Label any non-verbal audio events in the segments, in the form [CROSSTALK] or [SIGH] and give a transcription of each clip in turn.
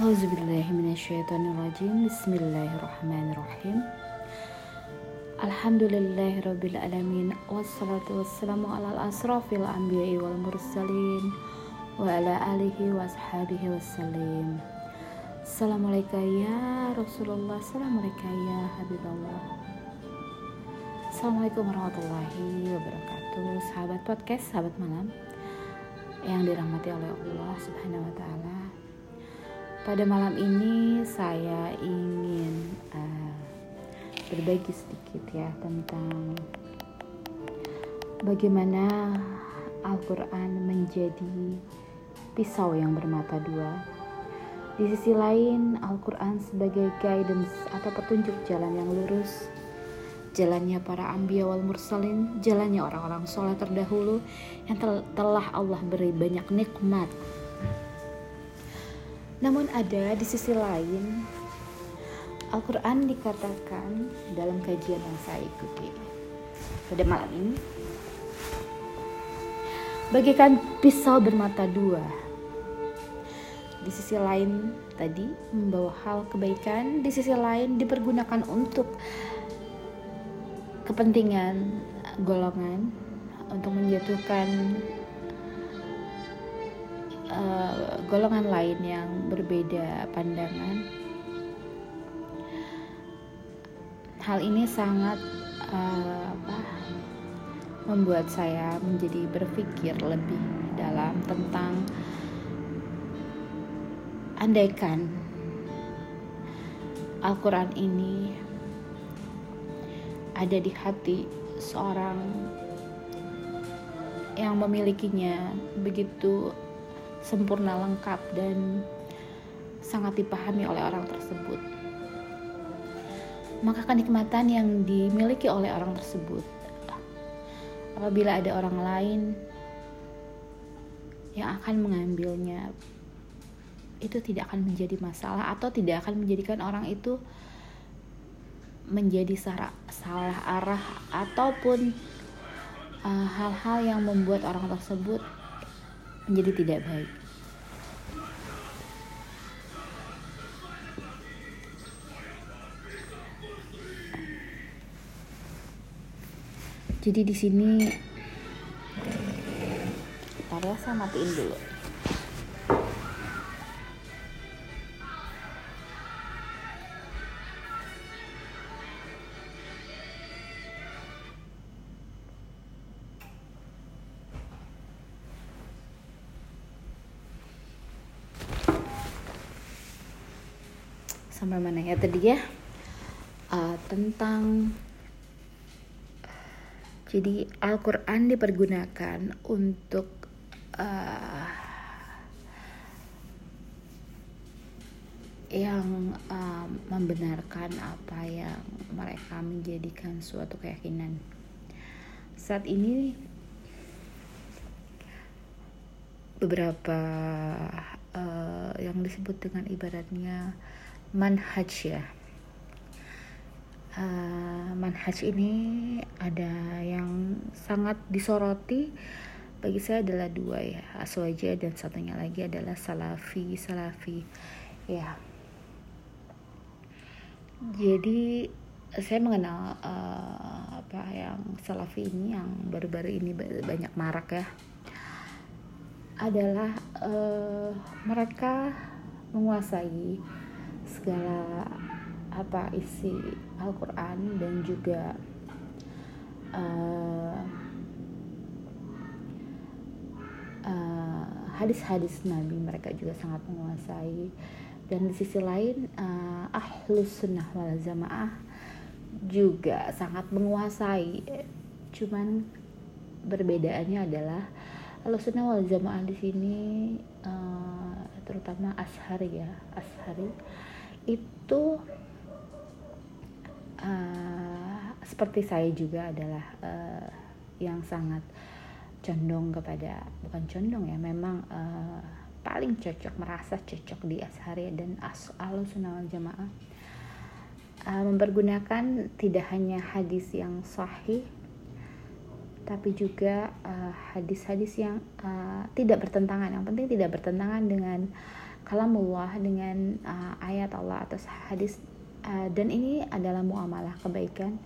Auzubillahiminasyaitonirrajim Bismillahirrahmanirrahim. Alhamdulillahirrabbilalamin Wassalatu wassalamu ala asrafil anbiya'i wal mursalin Wa ala alihi wa ashabihi wassalim. Assalamualaikum ya Rasulullah. Assalamualaikum ya Habibullah. Assalamualaikum warahmatullahi wabarakatuh. Sahabat podcast, sahabat malam Yang dirahmati oleh Allah subhanahu wa ta'ala pada malam ini saya ingin uh, berbagi sedikit ya tentang bagaimana Al-Quran menjadi pisau yang bermata dua. Di sisi lain, Al-Quran sebagai guidance atau petunjuk jalan yang lurus, jalannya para ambiya wal mursalin, jalannya orang-orang soleh terdahulu yang telah Allah beri banyak nikmat namun ada di sisi lain Al-Quran dikatakan dalam kajian yang saya ikuti pada malam ini bagaikan pisau bermata dua. Di sisi lain tadi membawa hal kebaikan di sisi lain dipergunakan untuk kepentingan golongan untuk menjatuhkan uh, golongan lain yang berbeda pandangan. Hal ini sangat uh, apa, membuat saya menjadi berpikir lebih dalam tentang andaikan Al-Quran ini ada di hati seorang yang memilikinya begitu sempurna lengkap dan sangat dipahami oleh orang tersebut. Maka kenikmatan yang dimiliki oleh orang tersebut apabila ada orang lain yang akan mengambilnya itu tidak akan menjadi masalah atau tidak akan menjadikan orang itu menjadi salah, salah arah ataupun uh, hal-hal uh, yang membuat orang tersebut menjadi tidak baik. Jadi di sini Ntar ya saya matiin dulu. Sampai mana ya tadi ya? Uh, tentang jadi Al-Quran dipergunakan untuk uh, yang uh, membenarkan apa yang mereka menjadikan suatu keyakinan. Saat ini beberapa uh, yang disebut dengan ibaratnya manhaj ya uh, manhaj ini ada yang sangat disoroti. Bagi saya adalah dua ya aswaja dan satunya lagi adalah salafi salafi. Ya. Jadi saya mengenal uh, apa yang salafi ini yang baru-baru ini banyak marak ya adalah uh, mereka menguasai segala apa isi Al-Quran dan juga uh, uh, hadis-hadis Nabi mereka juga sangat menguasai. Dan di sisi lain uh, ahlus sunnah wal jamaah juga sangat menguasai. Cuman berbedaannya adalah ahlus sunnah wal jamaah di sini uh, terutama ashari ya ashari itu uh, seperti saya juga adalah uh, yang sangat condong kepada bukan condong ya memang uh, paling cocok merasa cocok di ashari dan as sunnah jamaah. Uh, mempergunakan tidak hanya hadis yang sahih tapi juga hadis-hadis uh, yang uh, tidak bertentangan. Yang penting tidak bertentangan dengan kalamullah dengan uh, ayat Allah atau hadis uh, dan ini adalah muamalah kebaikan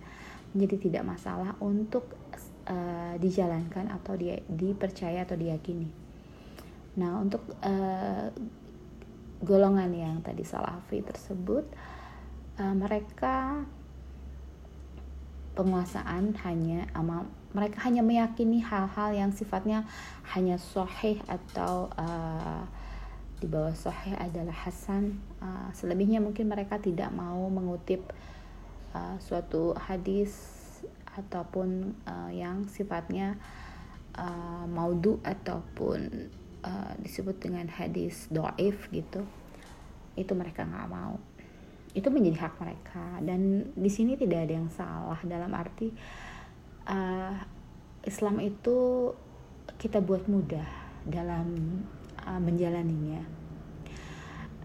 menjadi tidak masalah untuk uh, dijalankan atau di, dipercaya atau diyakini. Nah untuk uh, golongan yang tadi salafi tersebut uh, mereka penguasaan hanya ama mereka hanya meyakini hal-hal yang sifatnya hanya sahih atau uh, di bawah sahih adalah hasan. Uh, selebihnya mungkin mereka tidak mau mengutip uh, suatu hadis ataupun uh, yang sifatnya uh, maudu ataupun uh, disebut dengan hadis doif gitu. Itu mereka nggak mau. Itu menjadi hak mereka. Dan di sini tidak ada yang salah dalam arti uh, Islam itu kita buat mudah dalam uh, menjalaninya.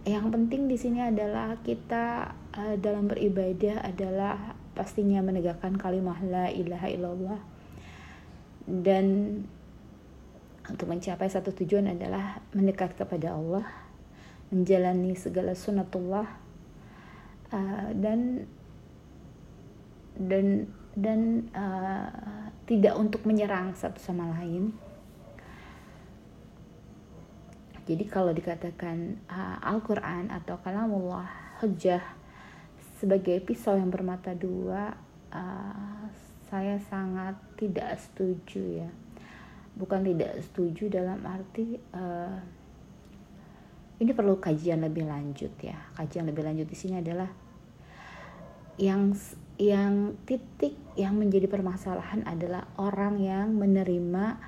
Yang penting di sini adalah kita uh, dalam beribadah adalah pastinya menegakkan kalimat la ilaha illallah. Dan untuk mencapai satu tujuan adalah mendekat kepada Allah menjalani segala sunatullah uh, dan dan dan uh, tidak untuk menyerang satu sama lain jadi kalau dikatakan uh, Al-Quran atau kalamullah hujah sebagai pisau yang bermata dua, uh, saya sangat tidak setuju ya. Bukan tidak setuju dalam arti uh, ini perlu kajian lebih lanjut ya. Kajian lebih lanjut di sini adalah yang yang titik yang menjadi permasalahan adalah orang yang menerima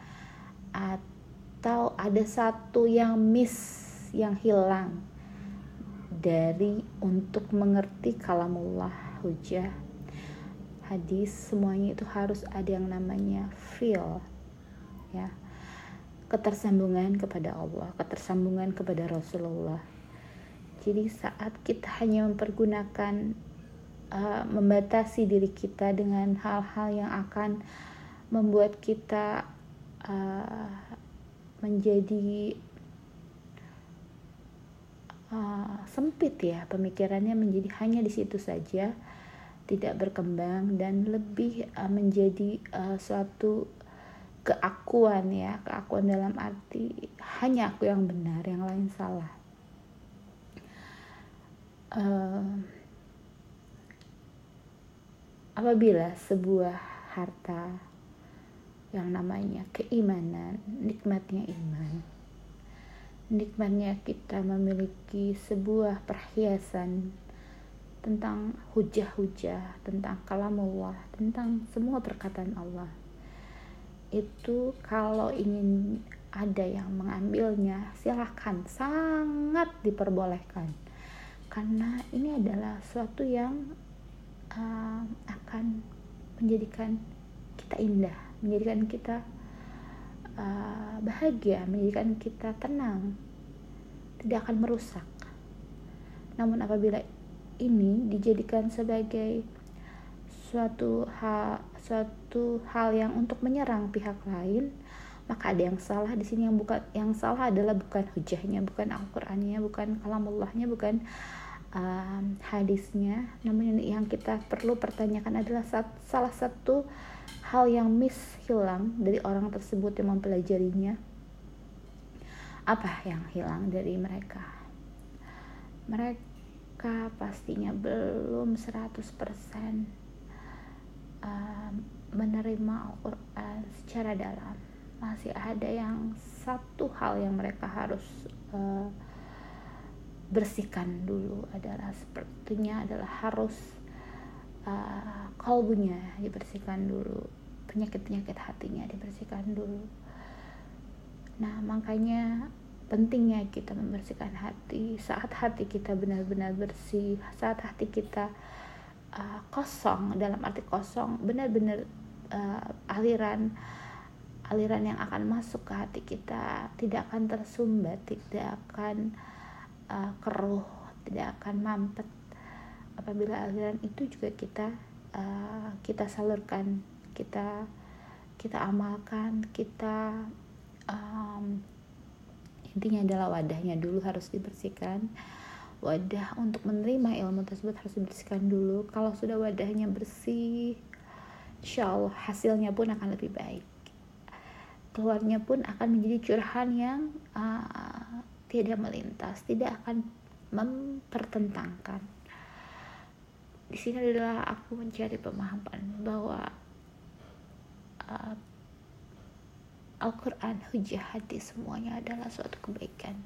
atau atau ada satu yang miss yang hilang dari untuk mengerti kalamullah hujah. Hadis semuanya itu harus ada yang namanya feel ya. Ketersambungan kepada Allah ketersambungan kepada Rasulullah. Jadi saat kita hanya mempergunakan uh, membatasi diri kita dengan hal-hal yang akan membuat kita uh, menjadi uh, sempit ya pemikirannya menjadi hanya di situ saja tidak berkembang dan lebih uh, menjadi uh, suatu keakuan ya keakuan dalam arti hanya aku yang benar yang lain salah. Uh, apabila sebuah harta yang namanya keimanan, nikmatnya iman. Nikmatnya kita memiliki sebuah perhiasan tentang hujah-hujah, tentang kalamullah, tentang semua perkataan Allah. Itu kalau ingin ada yang mengambilnya, silahkan, sangat diperbolehkan. Karena ini adalah suatu yang uh, akan menjadikan kita indah menjadikan kita uh, bahagia, menjadikan kita tenang, tidak akan merusak. Namun apabila ini dijadikan sebagai suatu hal suatu hal yang untuk menyerang pihak lain, maka ada yang salah di sini yang bukan yang salah adalah bukan hujahnya, bukan Al-Qur'annya, bukan kalamullahnya, bukan um, hadisnya. Namun yang kita perlu pertanyakan adalah salah satu hal yang miss hilang dari orang tersebut yang mempelajarinya. Apa yang hilang dari mereka? Mereka pastinya belum 100% uh, menerima Al-Quran secara dalam. Masih ada yang satu hal yang mereka harus uh, bersihkan dulu adalah sepertinya adalah harus uh, kalbunya dibersihkan dulu penyakit-penyakit hatinya dibersihkan dulu. Nah makanya pentingnya kita membersihkan hati saat hati kita benar-benar bersih saat hati kita uh, kosong dalam arti kosong benar-benar uh, aliran aliran yang akan masuk ke hati kita tidak akan tersumbat tidak akan keruh tidak akan mampet. Apabila aliran itu juga kita uh, kita salurkan kita kita amalkan kita um, intinya adalah wadahnya dulu harus dibersihkan. Wadah untuk menerima ilmu tersebut harus dibersihkan dulu. Kalau sudah wadahnya bersih insya Allah hasilnya pun akan lebih baik. Keluarnya pun akan menjadi curahan yang uh, tidak melintas tidak akan mempertentangkan. Di sini adalah aku mencari pemahaman bahwa uh, Al-Quran hujah hati semuanya adalah suatu kebaikan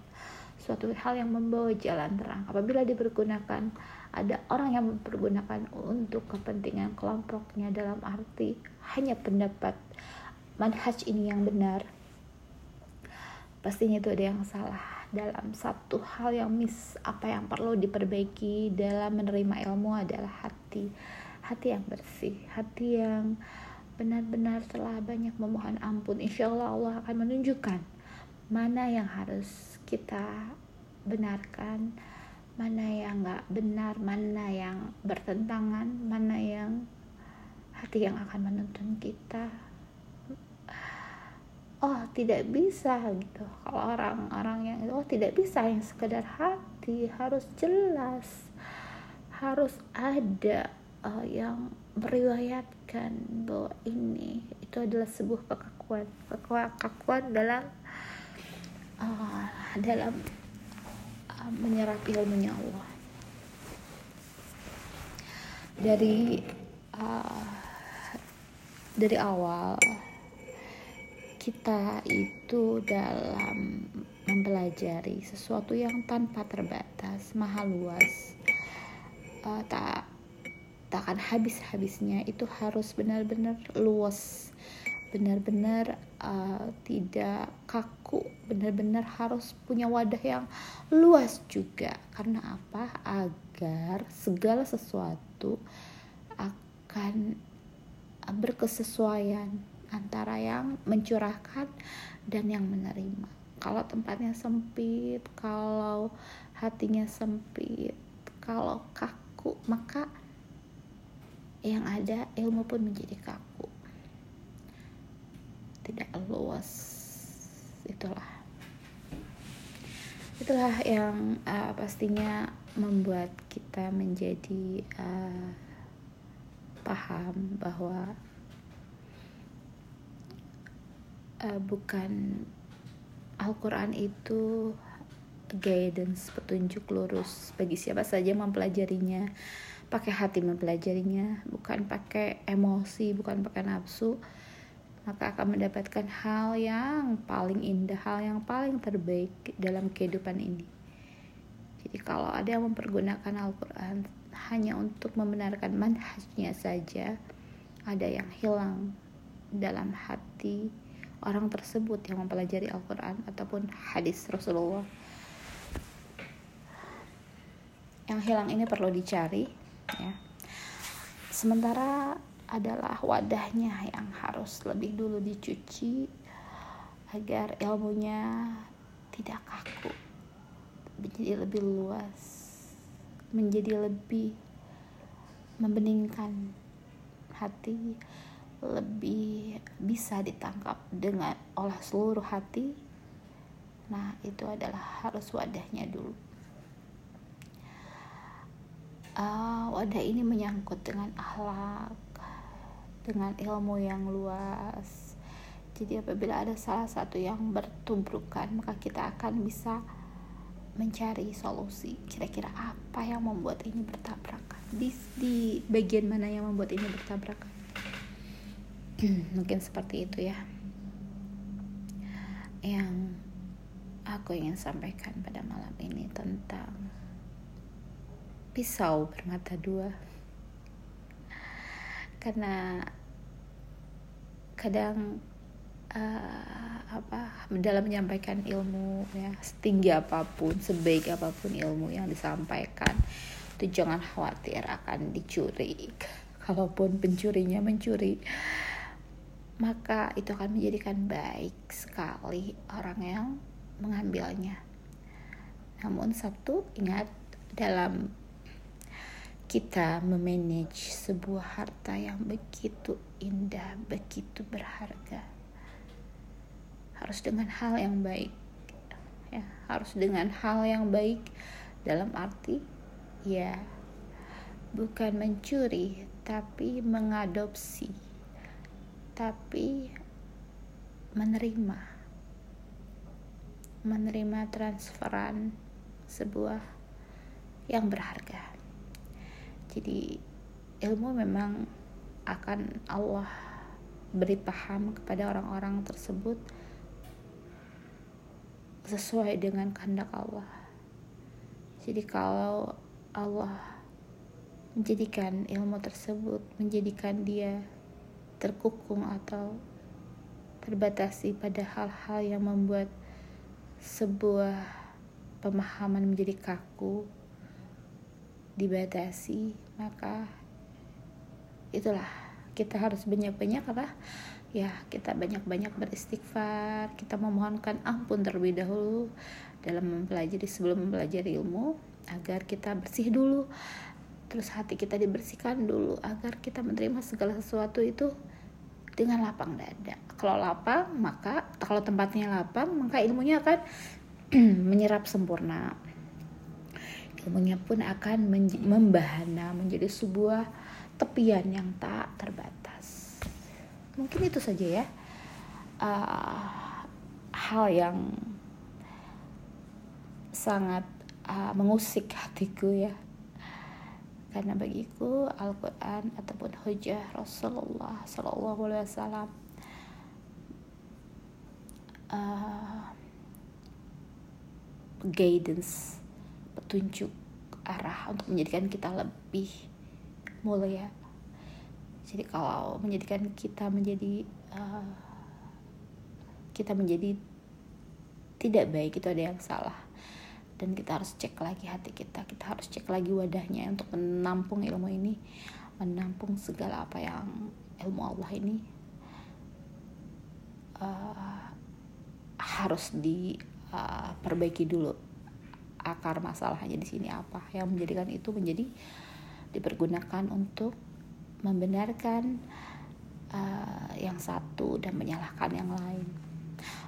suatu hal yang membawa jalan terang. Apabila dipergunakan ada orang yang mempergunakan untuk kepentingan kelompoknya dalam arti hanya pendapat manhaj ini yang benar pastinya itu ada yang salah dalam satu hal yang mis apa yang perlu diperbaiki dalam menerima ilmu adalah hati. Hati yang bersih hati yang benar-benar telah banyak memohon ampun. Insya Allah Allah akan menunjukkan mana yang harus kita benarkan mana yang nggak benar mana yang bertentangan mana yang hati yang akan menuntun kita oh tidak bisa gitu. Kalau orang-orang yang oh tidak bisa yang sekedar hati harus jelas harus ada uh, yang meriwayatkan bahwa ini itu adalah sebuah kekakuan kekakuan dalam uh, dalam uh, menyerap ilmunya Allah. Dari uh, dari awal kita itu dalam mempelajari sesuatu yang tanpa terbatas maha luas uh, tak takkan habis-habisnya itu harus benar-benar luas benar-benar uh, tidak kaku benar-benar harus punya wadah yang luas juga. Karena apa? Agar segala sesuatu akan berkesesuaian antara yang mencurahkan dan yang menerima. Kalau tempatnya sempit kalau hatinya sempit kalau kaku maka yang ada ilmu pun menjadi kaku. Tidak luas. Itulah. Itulah yang uh, pastinya membuat kita menjadi uh, paham bahwa uh, bukan Al-Quran itu guidance petunjuk lurus bagi siapa saja mempelajarinya pakai hati mempelajarinya bukan pakai emosi bukan pakai nafsu maka akan mendapatkan hal yang paling indah, hal yang paling terbaik dalam kehidupan ini. Jadi kalau ada yang mempergunakan Al-Quran hanya untuk membenarkan manhajnya saja, ada yang hilang dalam hati orang tersebut yang mempelajari Al-Quran ataupun hadis Rasulullah. Yang hilang ini perlu dicari, ya. Sementara adalah wadahnya yang harus lebih dulu dicuci agar ilmunya tidak kaku menjadi lebih luas menjadi lebih membeningkan hati lebih bisa ditangkap dengan olah seluruh hati nah itu adalah harus wadahnya dulu uh, wadah ini menyangkut dengan akhlak dengan ilmu yang luas. Jadi apabila ada salah satu yang bertubrukan, maka kita akan bisa mencari solusi. Kira-kira apa yang membuat ini bertabrakan? Di, di bagian mana yang membuat ini bertabrakan? Mungkin seperti itu ya. Yang aku ingin sampaikan pada malam ini tentang pisau bermata dua karena kadang uh, apa dalam menyampaikan ilmu ya setinggi apa pun sebaik apa pun ilmu yang disampaikan itu jangan khawatir akan dicuri kalaupun pencurinya mencuri maka itu akan menjadikan baik sekali orang yang mengambilnya namun satu ingat dalam kita memanage sebuah harta yang begitu indah, begitu berharga. Harus dengan hal yang baik. ya harus dengan hal yang baik dalam arti ya bukan mencuri tapi mengadopsi tapi menerima menerima transferan sebuah yang berharga jadi ilmu memang akan Allah beri paham kepada orang-orang tersebut sesuai dengan kehendak Allah. Jadi kalau Allah menjadikan ilmu tersebut menjadikan dia terkukung atau terbatasi pada hal-hal yang membuat sebuah pemahaman menjadi kaku dibatasi maka itulah. Kita harus banyak-banyak apa? Ya kita banyak-banyak beristighfar. Kita memohonkan ampun terlebih dahulu dalam mempelajari sebelum mempelajari ilmu agar kita bersih dulu terus hati kita dibersihkan dulu agar kita menerima segala sesuatu itu dengan lapang dada kalau lapang maka kalau tempatnya lapang maka ilmunya akan [CLEARS THROAT] menyerap sempurna ilmunya pun akan membahana menjadi sebuah tepian yang tak terbatas. Mungkin itu saja ya uh, hal yang sangat uh, mengusik hatiku ya. Karena bagiku Al-Quran ataupun hujah Rasulullah Sallallahu Alaihi Wasallam. Uh, guidance petunjuk arah untuk menjadikan kita lebih mulia. Jadi kalau menjadikan kita menjadi uh, kita menjadi tidak baik itu ada yang salah dan kita harus cek lagi hati kita. Kita harus cek lagi wadahnya untuk menampung ilmu ini. Menampung segala apa yang ilmu Allah ini uh, harus diperbaiki uh, dulu akar masalahnya di sini apa. Yang menjadikan itu menjadi dipergunakan untuk membenarkan uh, yang satu dan menyalahkan yang lain.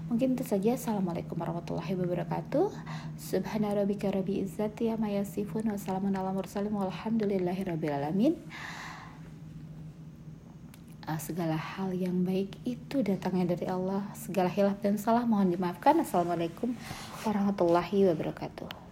Mungkin itu saja. Assalamualaikum warahmatullahi wabarakatuh. Subhana rabbika rabbi izzati amma yasifun wa salamun ala mursalin walhamdulillahi rabbil alamin. Uh, segala hal yang baik itu datangnya dari Allah. Segala hilaf dan salah mohon dimaafkan. Assalamualaikum warahmatullahi wabarakatuh.